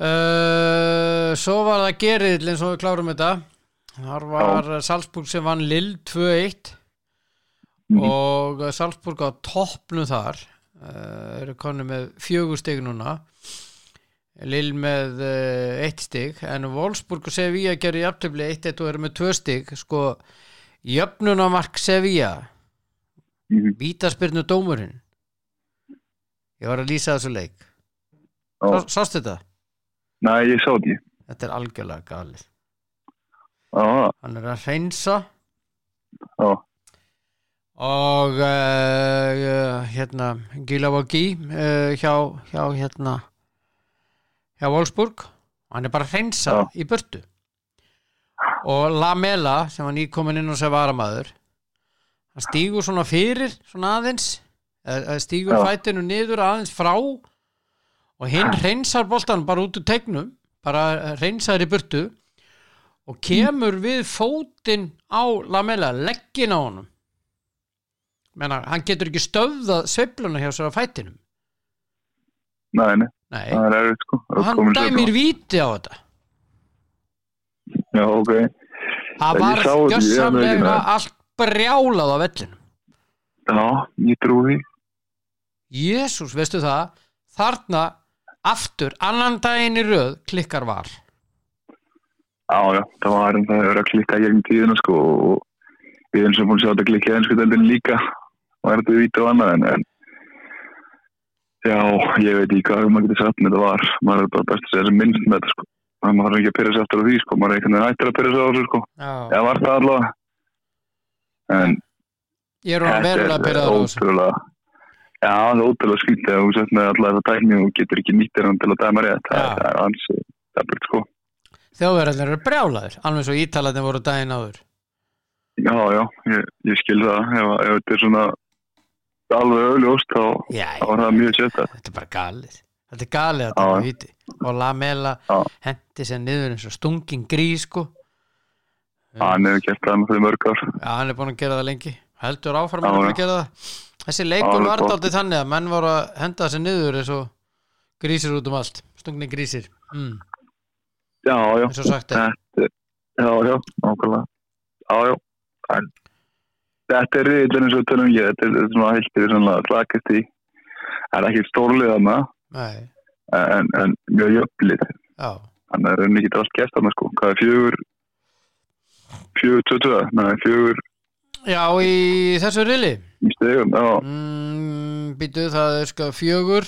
uh, svo var það gerið eins og við klárum þetta. Þar var Salzburg sem vann Lill 2-1 Mhm. og Salzburg á toppnu þar. Uh, eru konu með fjögur stig núna. Lill með uh, eitt stig. En Wolfsburg og Sevilla gerir jafntöfli 1-1 og eru með tvö stig. Sko jöfnunamark Sevilla. Mhm. vítaspyrnu dómurinn. Ég var að lýsa þessu leik. Já. Sá, sástu þetta? Nei, ég sá þetta ekki. Þetta er algjörlega galið Já, hann er að hreinsa já, og uh, hérna Gilavogi uh, hjá, hjá hérna hjá Wolfsburg hann er bara að hreinsa Já. í burtu og Lamela sem var nýkomin inn og sem varamaður hann stígur svona fyrir svona aðeins eða Já. fætinu niður aðeins frá og hinn hreinsar boltan bara út úr tegnum bara hreinsar í burtu og kemur við fótinn á Lamela, leggin á honum. Menna, hann getur ekki stöfðað sveifluna hjá sér á fætinum. Nei, nei, Nei, það er erfitt sko. Og hann dæmir víti á þetta. Já, ok. það var gjössamlega allt brjálað á vellinu Já, ég trúi. Jésús, veistu það? Þarna aftur annan daginn í röð klikkar var. Já, já, það var en það hefur að klikka gegn tíðina sko og við erum sem búin að sjá þetta klikka ennsku deldin líka og er þetta vít og annað en, en já, ég veit ekki hvað maður getur sagt með þetta var maður er bara best að segja sem minnst með þetta sko. Maður þarf ekki að pyrra sig aftur á því sko maður er veginn hættir að pyrra sig á þessu sko. Já, var það allavega? En ég er verulega að byrja á þessu já, það er ótrúlega skrítið að þú sett með alla þetta tækni og getur ekki nýttir hann til að dæma rétt. Það, Já. það er ansi, það er bara sko. Þjóðverðarnir eru brjálaðir, alveg svo ítalarnir voru daginn áður. Já, já, ég, ég skil það. Ef, þetta er svona alveg auðljóst þá, Já, þá er það mjög sjöta þetta er bara galið. Þetta er galið að Já. dæma víti. Og Lamela Já. hendi sér niður eins og stungin grí sko. Hann hefur gert það með fyrir mörg ár. Já, hann er búin að gera það lengi. Heldur áfram Já, að já. gera það Þessi er var dálítið þannig að menn voru að henda sér niður eins og grísir út um allt. Stungni grísir. Mm, Já, já, eins og sagt er. Þetta, já, já, nákvæmlega. Já, já, en þetta er riðillin eins og tölum ég þetta er, þetta er svona heilt yfir svona slakast í. Það er ekki þarna Nei, en, en mjög jöfnlið. Þannig að það er enn ekki allt gæst þarna sko. Hvað er fjögur fjögur, tvö, tvö, nei, fjögur já í þessu í stegum, mm, býtu það er sko fjögur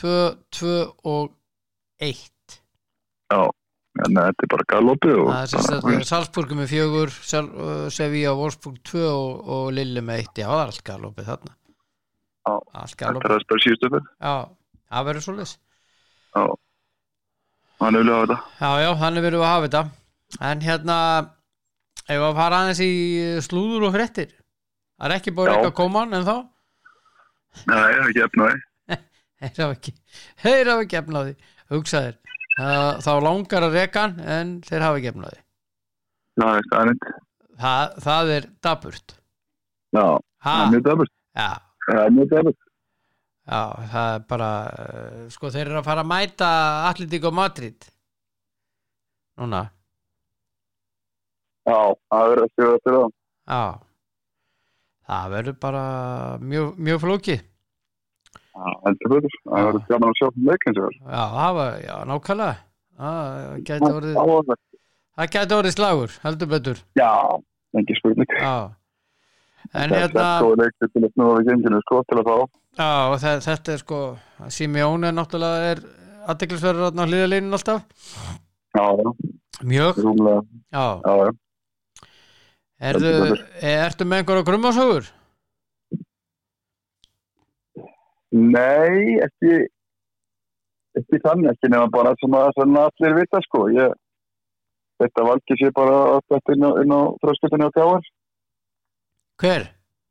tvö, tvö og eitt. Já en þetta er bara galopið það er fjögur uh, Sevilla og Wolfsburg tvö og, og Lille með eitt, já það er allt galopið þarna. Já. allt galopið, er að já, það verður svo já, hann vil hafa þetta. Já, já, þannig verðum við að hafa þetta. En hérna ef að fara aðeins í slúður og fréttir Það er ekki búið Já. ekki að koma en þá nei, það er ekki efnaði Þeir hafa ekki, þeir hafa ekki efnaði Hugsaðir. Þá langar að reka hann en þeir hafa ekki efnaði það er staðnind það, það er daburt já, það er mjög daburt já, það er mjög daburt já, það er bara uh, sko þeir eru að fara að mæta Atletík og Madrid Núna. Já, það verður að sjóða til það Já Það verður bara mjög, mjög betur. Það verður gaman að sjá um leikinn sér. Já, það var, já, nákvæmlega. Það gæti orðið, það gæti orðið slagur, heldur betur. Já, ekki spurning. Já. En hérna, sko, já, þetta er sko Simeón er náttúrulega er aðdeklisverður á hlýðalínin alltaf. Já, já, Mjög, já, já. Heldur ertu með einhverja grummasögur? Nei, ekki, ekki þannig, ekki nema bara svona, svona allir vita, sko. Ég, þetta valgi sé bara alltaf inn á, á þröskutinni á tjáar. Hver?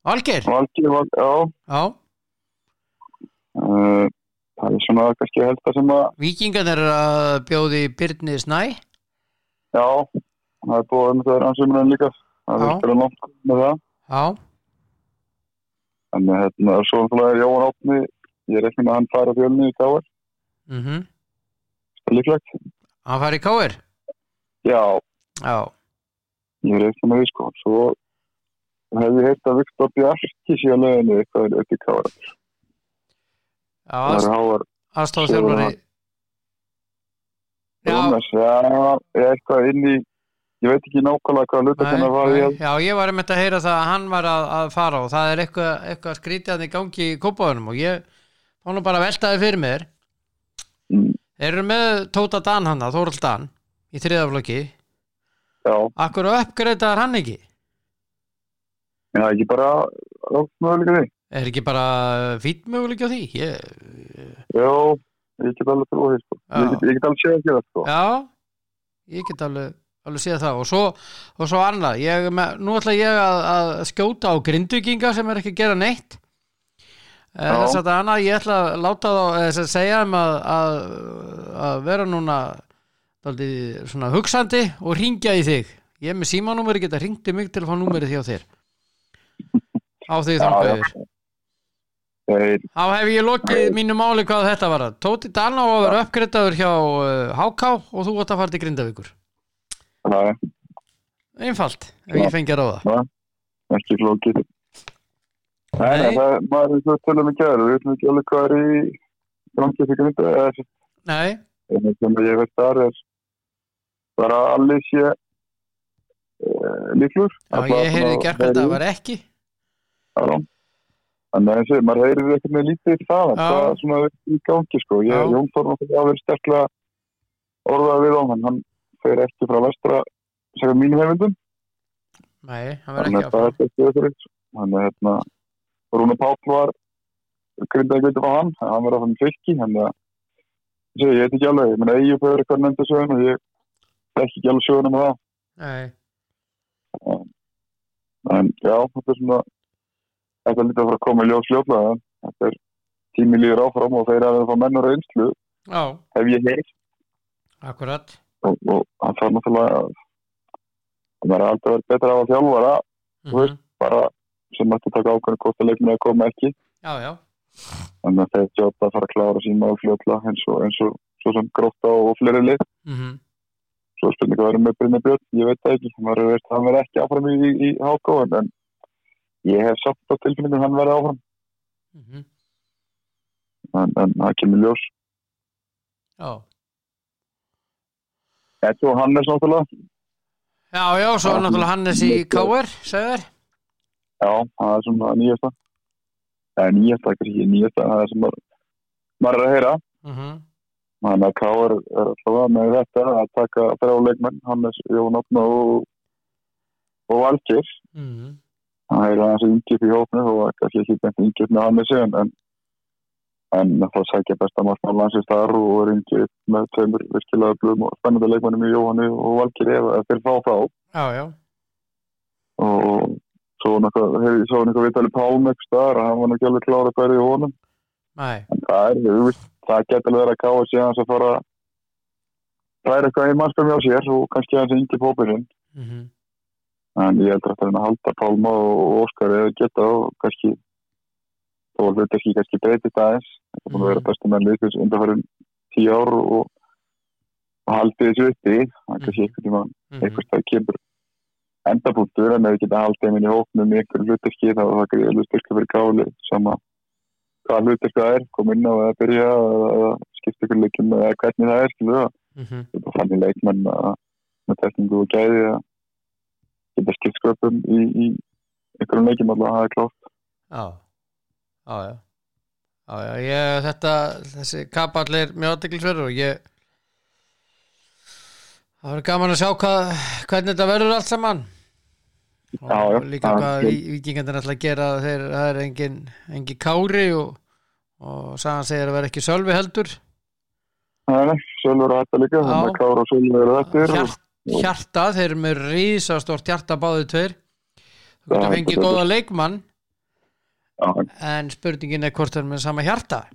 Valgeir? Valgi, val, já, Já, uh, það er svona kannski helst að sem að, Víkingarnir er að bjóði Byrni Snæ já, það er búið um það er ansumurinn líka. Það er spila langt með það. Já, að hérna, svo er Jóhann Átni, ég reikna með að hann fara fjölni í káar, mhm, líklegt. hann fari í káir Já, já, ég er eftir með því sko. Svo hef ég heilt að Viktor Bjarki sé að löginu eitthvað í kára. já er aðstofþjálfari já, já, er eitthvað inn í, ég veit ekki nákvæmlega hvað hluta nei, hvernig var ég. já, ég var einmitt að heyra það að hann var að, að fara og það er eitthvað, eitthvað skrítið í gangi í kópaðunum og ég var nú bara að velta þið fyrir mér Mm, þeir eru með Tóta Dan hann Þórald Dan í þriðaflokki Já, akkur uppgreitaðar hann ekki er ekki bara rátt möguleika því. er ekki bara fýtt möguleik á því ég, Já, ég get alveg trúið sko. Já. Ég ég get alveg séð ekki það sko. já, ég get alveg alveg séð það. Og svo, og svo annað. Ég, með, nú ætla ég að, að skjóta á grindvikinga sem er ekki að gera neitt. Já. þess að annað ég ætla að láta þá sem sagt segja þeim að, að, að vera núna svona hugsandi og ringja í þig. Ég er með símanúmeri geta ringt í mig til að fá númerið hjá þér. Á því. Þeir, Þá hef ég lokið mínu máli hvað þetta var. Tóti Dan á að vera uppgreitaður hjá uh, HK og þú átt að fara til Grindavíkur það er Einfalt, ef ég fengi að ráða. Ekki flókið. Það er, maður er svo tölum ekki aður, við veitum ekki alveg hvað er í eða þessi, Nei, en sem ég veit þar er bara allir sé uh, líklur. ég heyrði gert að það var ekki. Já, en eins og maður heyrir eitthvað með lítið í það, það er svona í gangi, sko. Ég. Jón Þór náttúrulega að vera sterklega orðað við á hann, hann fer ekki frá vestra, segja mínum heimildum, Nei, hann þannig ekki öðru þannig að hérna Rúna Páll var grindaði gæti á hann, hann að fann fylki þannig að ég veit ekki alveg, ég meina Eyjup hefur eitthvað nefndi söguna og ég þekki ekki alveg söguna með það. Nei, en já, þetta er svona þetta er lítið að fara að koma í ljós fljóðlega þetta er tími líður áfram og þeir að það fá menn og reynslu. Já, hef ég heilt akkurat og, og hann þarf náttúrulega að það er alltaf verið betra á að þjálfara Þú veist. Mhm. bara sem ætti að taka ákveðin hvort að leikminu að koma ekki. Já, já, þannig að þeir sjóta að fara að klára sín mál fljóðlega eins og, eins og svo sem gróta og fleiri lið. Mhm, svo er spurning að vera með Brynja Björn, ég veit það ekki. Er veist hann verði ekki áfram í, í, HK en, en ég hef samt á tilfinningum hann verði áfram. Mhm. En, en það kemur ljós. Já, Þetta og Hannes náttúrulega. Já, já, svo er náttúrulega Hannes í KR, segðu þér já, það er svona nýjasta. Eða nýjasta, ekki ekki nýjasta það er sem maður, er að heyra. Mhm, þannig að K.R. er alltaf með þetta að taka þrjá leikmenn Hannes, Jón Átna og og Valgir mhm. Það er aðeins yngjöp í hófnu og kannski ekki beint yngjöp með Hannesi en, en, en það sækja besta markmann landsins þar og er yngjöp með tveimur virkilega blöðum og spennandi leikmennum í Jóhanni og ef þeir fá þá Já, já, og svo náttúrulega hefur ég svo náttúrulega viðtalið Pálm ekki staðar að hann var nú ekki alveg klára hverju í honum en það er, það getur verið að káa síðan að fara að ræða eitthvað í mannskap hjá sér og kannski aðeins yngjöp hópurinn mhm, en ég heldur að það er að halda Pálma og Óskar eða geta og kannski að hluti ekki kannski breytist aðeins. Það er búin að vera bestu menn liðsins undanfærin tíu ár og, og haldið þessu uppi. Það er kannski einhvern tíma mhm einhvers það kemur endapunktur en ef við geta haldið þeim inn í hóknum í einhverju hlutirki þá er það greiðlega styrka fyrir gáli sama hvaða hlutirka það er koma inn á eða byrja eða, skipta ykkur leikum eða hvernig það er það er þannig leikmenn að með tekningu og gæði að geta skipt sköpum í, í einhverjum leikim alltaf að Já, já, já Já, já, ég, þetta, þessi kapall er mjög aðdeklisverður og ég það verður gaman að sjá hvað, hvernig þetta verður allt saman. Og Já, já, líka það- hvað víkingarnir ætla að gera þeir, það er engin, engin kári og, og sagan segir að vera ekki sölvi heldur. Nei, nei, Sölur er þetta líka, þannig að Kára og Sölur eru þetta og- Hjart, hjarta, þeir eru með rísastort hjarta báðu tveir. Já, getur fengið er- góða leikmann. Já, en spurningin er hvort þeir eru með sama hjarta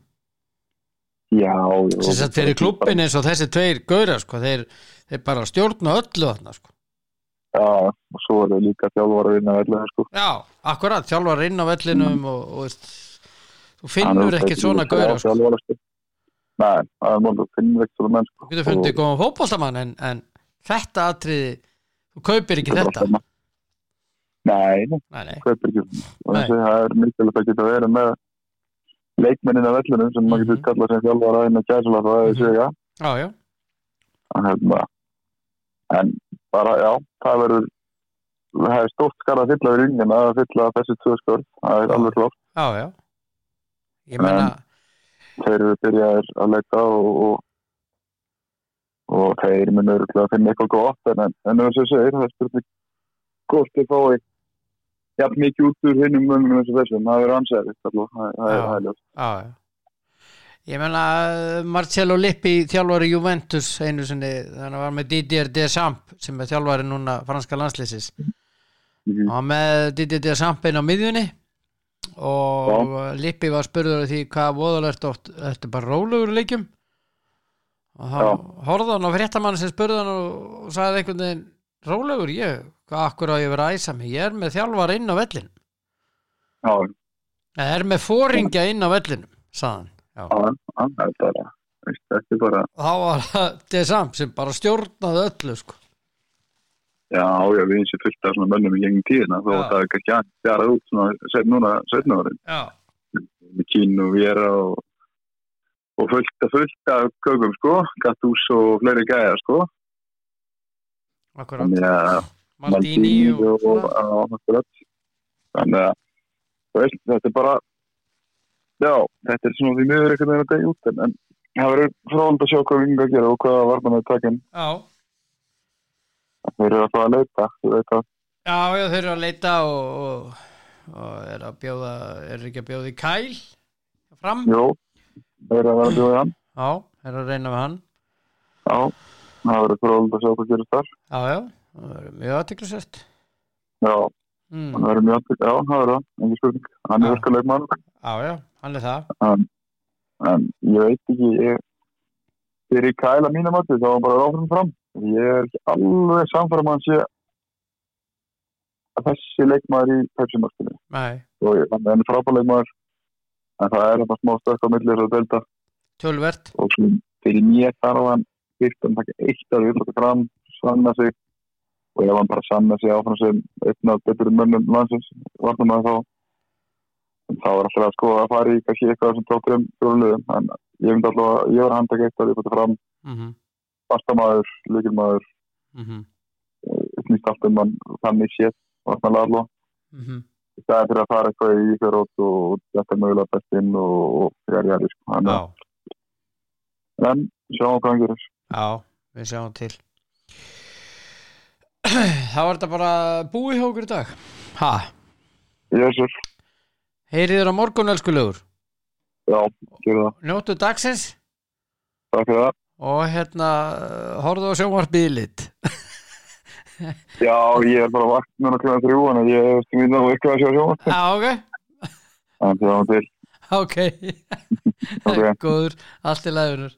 já, sem sagt fyrir klubbin eins og þessi tveir gauðra sko, þeir, þeir bara stjórna öllu þarna sko. Já, og svo er það líka þjálfar að vinna vellega, sko. já, akkurat, þjálfar inn á vellinum og, og veist, þú finnur ekkert svona gauðra sko. Sko. Nei, það er málið, finnir ekki svona mennsku. þú getur fundið góðan fótboltamann en, en þetta atriði þú kaupir ekki þetta Nei, hvað er ekki. Það er mikilvægt að geta verið með leikmennin af vellunum sem maður Mhm. getur kallað sem þjálfar að einu gæsula það er Mhm. En, hérna, en bara, já, það verður það er stórt skar að fylla við ringin að fylla þessi tvö skör, það er alveg klart. já, já ég menna, Þeir eru byrjaðir að leika og, og, og þeir munu örugglega að finna eitthvað gott en, en eins og ég segir, það er spurning hvort þeir fái jafn mikið út úr hinnum mönnum eins og þessum, það er ansæðið, það er- það er Já. já, já. Ég menna Marcello Lippi þjálfari Juventus einu sinni, þannig að var með Didier Deschamps sem er þjálfari núna franska landslýsis Mhm. hann var með Didier Deschamps inn á miðjunni og Lippi var spurður af því hvað voðalegt oft þetta er bara rólegur í leikjum? Og þá Já. horfði hann á fréttamann sem spurði hann og, og sagði einhvern veginn rólegur ég, akkur á ég að vera að æsa mig? Ég er með þjálfara inn á vellin Já, ég er með fóringja inn á vellinum sagði hann. Já. það er veist, þetta er bara, þá var það Deschamps sem bara stjórnaði öllu sko. já, já, við eins og fullt af svona mönnum í gengum tíðina, þó að það er kannski að fjara út svona, set núna, setna árin, já, Kín og Vera og, og fullt af fullt af kökum, sko, Gatús og fleiri gæjar, sko, akkurat. Maldini og, svona. þannig að þú veist, þetta er bara já, þetta er svona því miður einhvern veginn að degja út en, það verður fróðald að sjá hvað vinga að gera og hvað varna með takin já, þeir eru alltaf að leita ég veit að, já, já, þeir eru að leita og, og, og er að bjóða er ekki að bjóða í kæl fram, jú þeir eru að vera að bjóða í hann. Já, er að reyna við hann. Já, það verður fróðald að sjá hvað gerist þar. Já, já, það er mjög aðtiklisvært já, mm. hann verður mjög já, það verður það, engin spurning. Hann er virkuleik mann já, já, hann er það. En, en ég veit ekki ég fyrir kæla mínum þá var bara ráðum fram. Ég er ekki alveg samfærum að hann sé að þessi leikmaður í Pepsi-markinu nei, og ég- hann er frábær leikmaður en það er þetta smá stökk á milli þess að delta tölvert og fyrir mér þarf hann fyrst að taka eitt að við fram, sanna sig og ef hann bara sanna sig áfram sem einn af betur mönnum landsins vartum að þá þá er alltaf að skoða að fara í kannski eitthvað sem tóttur um fjórulegum en ég myndi alltaf að ég var að handtaka eitt að við fram mm -hmm. bastamæður, líkilmaður Mm -hmm. snýst allt um hann þannig sétt vartanlega alveg Mm -hmm. í staðið fyrir að fara eitthvað í fjórót og þetta er mögulega bestinn og, og fyrir að sko. Þannig já, að- en sjáum hvað hann gerir já, við sjáum til. Þá er þetta bara búið hjá okkur í dag. Ha, Jésús, heyrið þér á morgun elskulegur já, gerir það. Njóttu dagsins. Takk fyrir það. Og hérna horfðu á sjónvarpið lit. Já, ég er bara vakt núna kljóðan þrjú en ég veist ekki nú ekki að sjá sjóma já, ok, en það var til. Ok. Ok. góður, allt í læðunur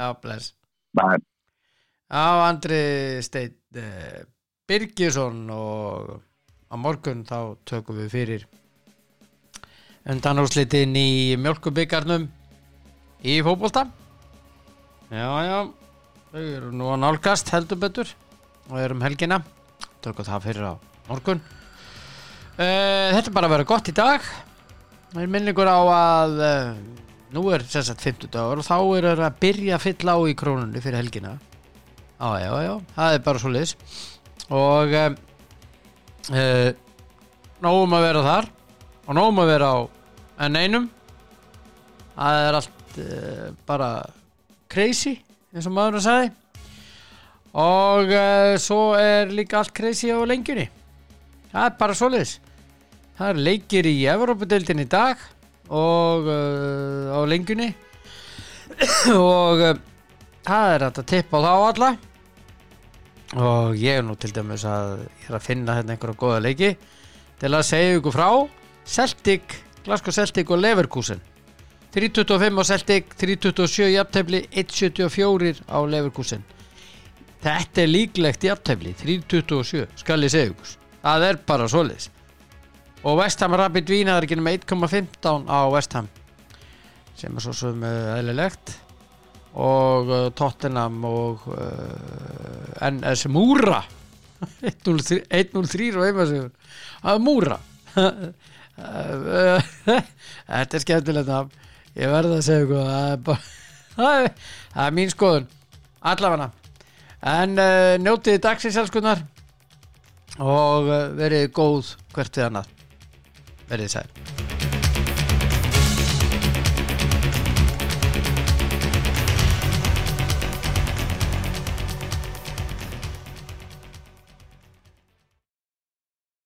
já, bless. Já, Andri Steinn uh, Birgisson og á morgun þá tökum við fyrir undanúrslitin í mjölkubyggarnum í fótbolta. Já, já þau eru nú að nálgast heldur betur og erum helgina. Tökum það fyrir á morgun. Uh, Þetta er bara að vera gott í dag. Það er minningur á að uh, nú er sagt 50 dagur og þá er það að byrja að fylla á í krónunni fyrir helgina. Já, já, já, það er bara svo liðs og um, uh, nógum að vera þar og nógum að vera á en einum. Það er allt uh, bara crazy eins og maður að sagði. Og uh, svo er líka allt crazy á lengjunni. Það er bara svo liðs það er leikir í Evrópadeildin í dag og uh, á lengjunni. Og uh, það er hægt að tippa á þá alla. Og ég er nú til dæmis að ég er að finna hérna einhverja góða leiki til að segja ykkur frá. Celtic, Glasgow Celtic og Leverkusen. 3.25 á Celtic 3.27 jafntefli 1.74 á Leverkusen. Þetta er líklegt jafntefli 3.27 skal ég segja ykkur. Það er bara svoleiðis og West Ham Rapid Vín er ekki nema 1.15 á West Ham sem er svo sem uh, eðlilegt. Og uh, Tottenham og uh, NS Múra 1-0-3 1-0-3 og heimasigur að Múra þetta er skemmtilegt nafn. ég verði að segja ykkur það er bara það er, mín skoðun. Allafana en uh, njótið dagsins elskunnar og uh, verið góð hvert við annað verið sæl